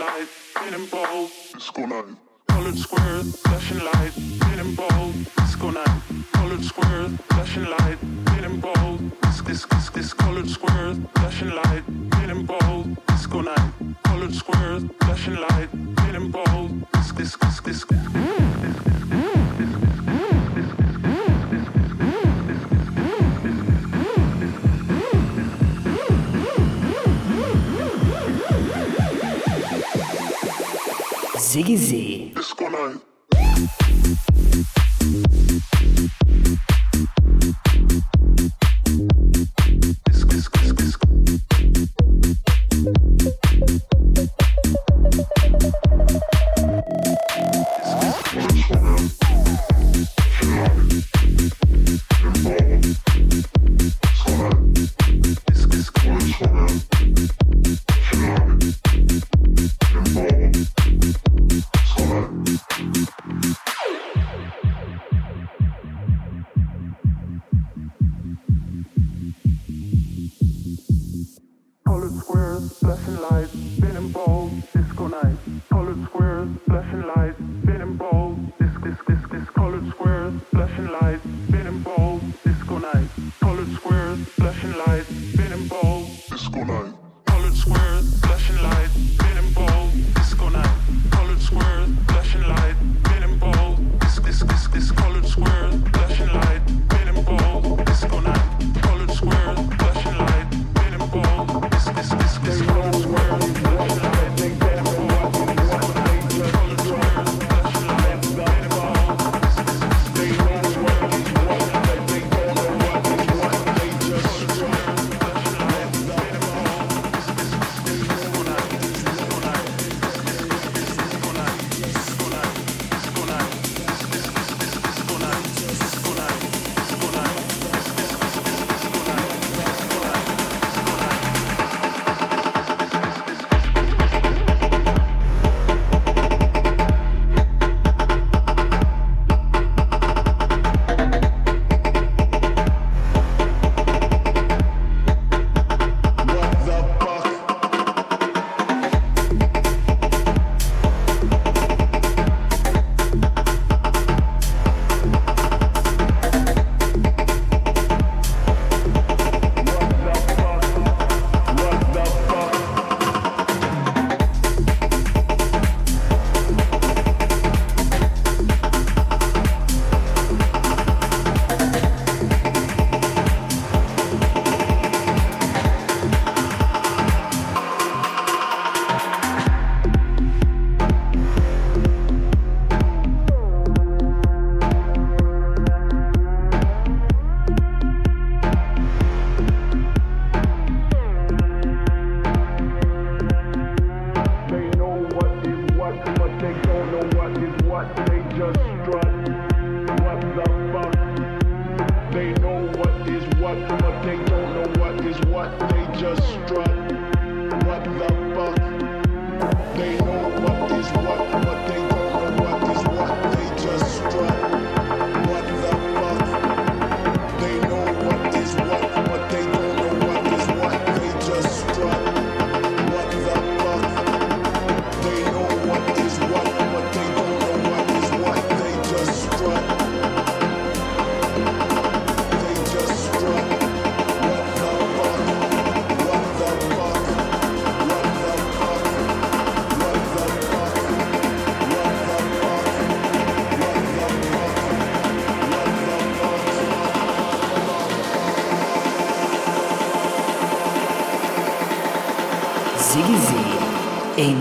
Ziggy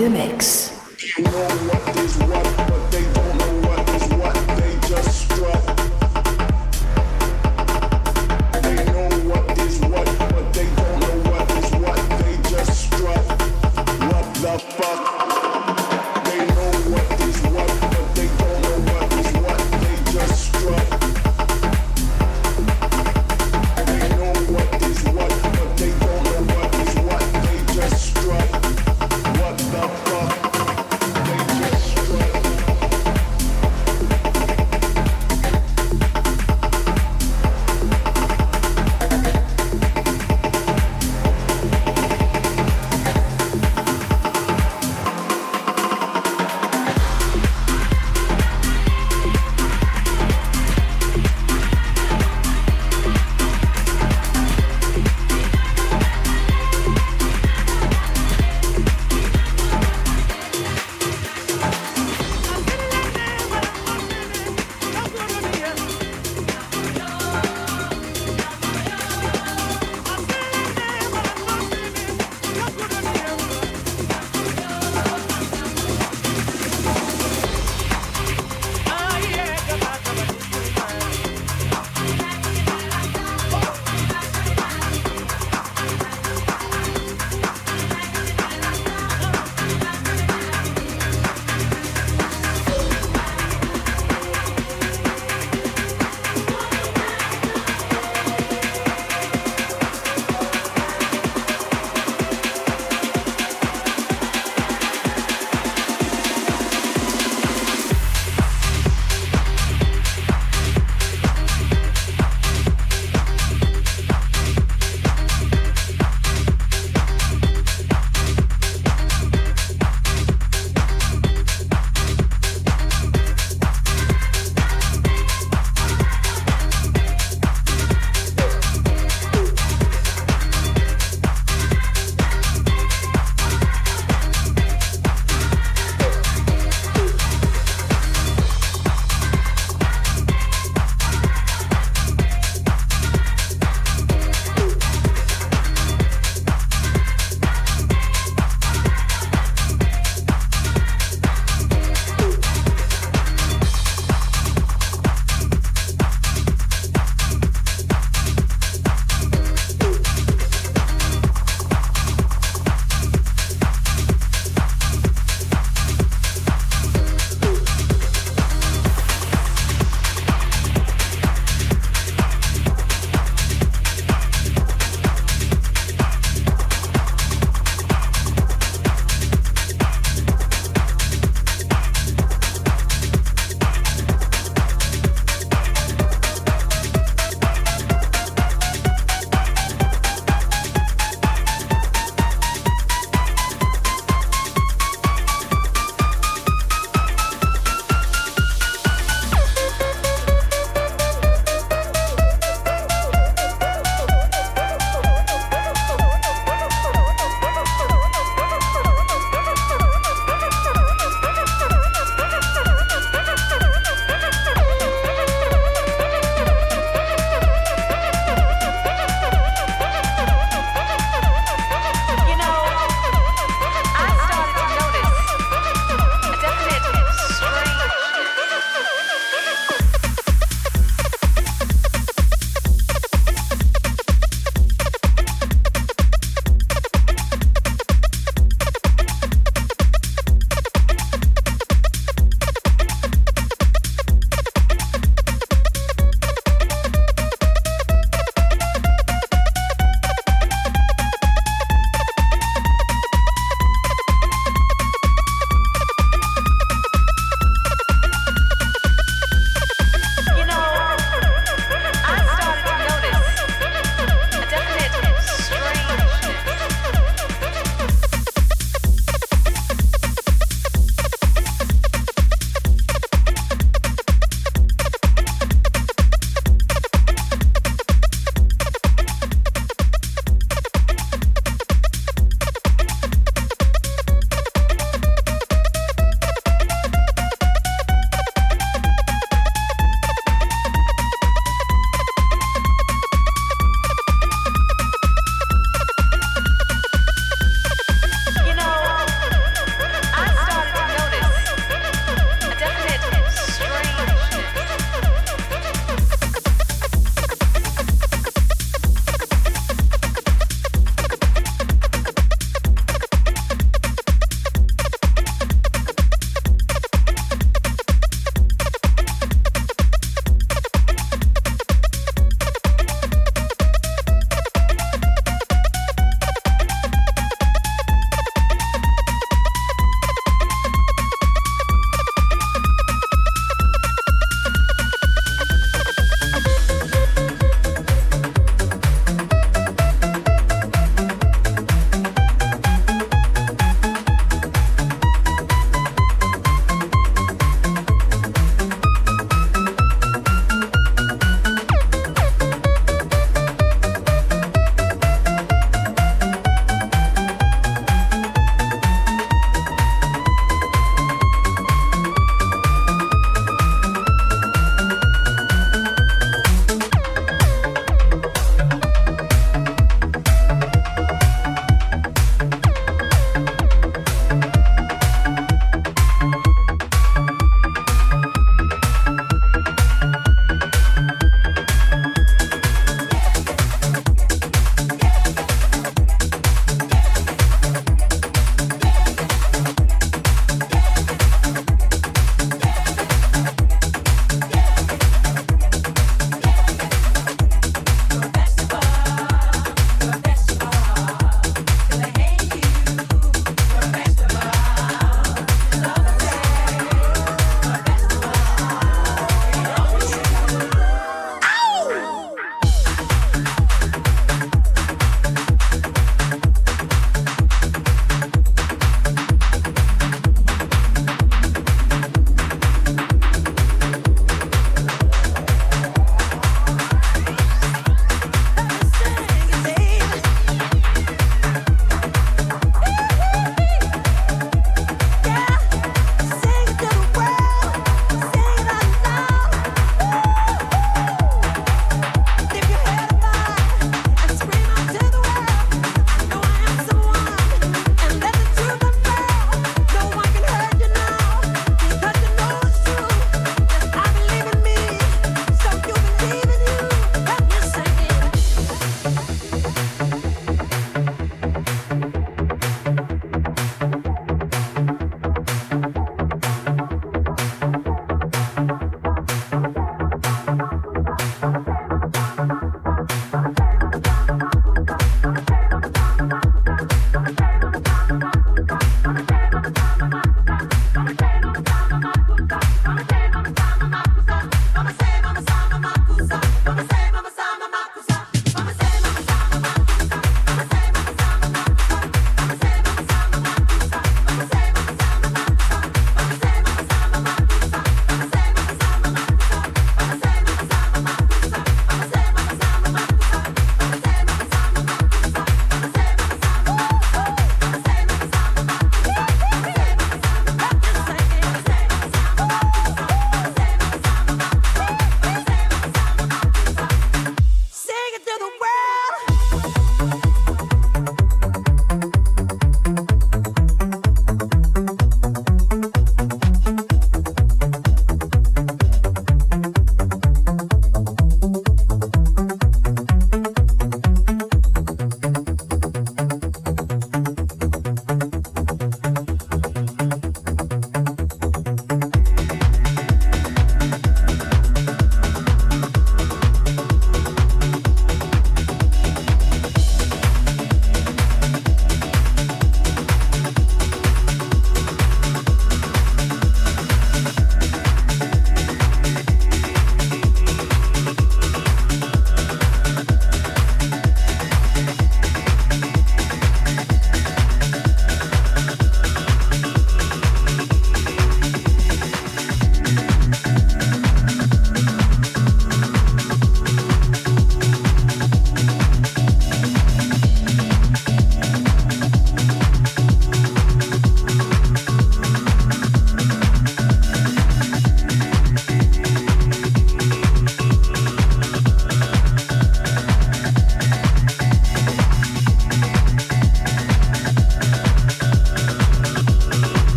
The mix.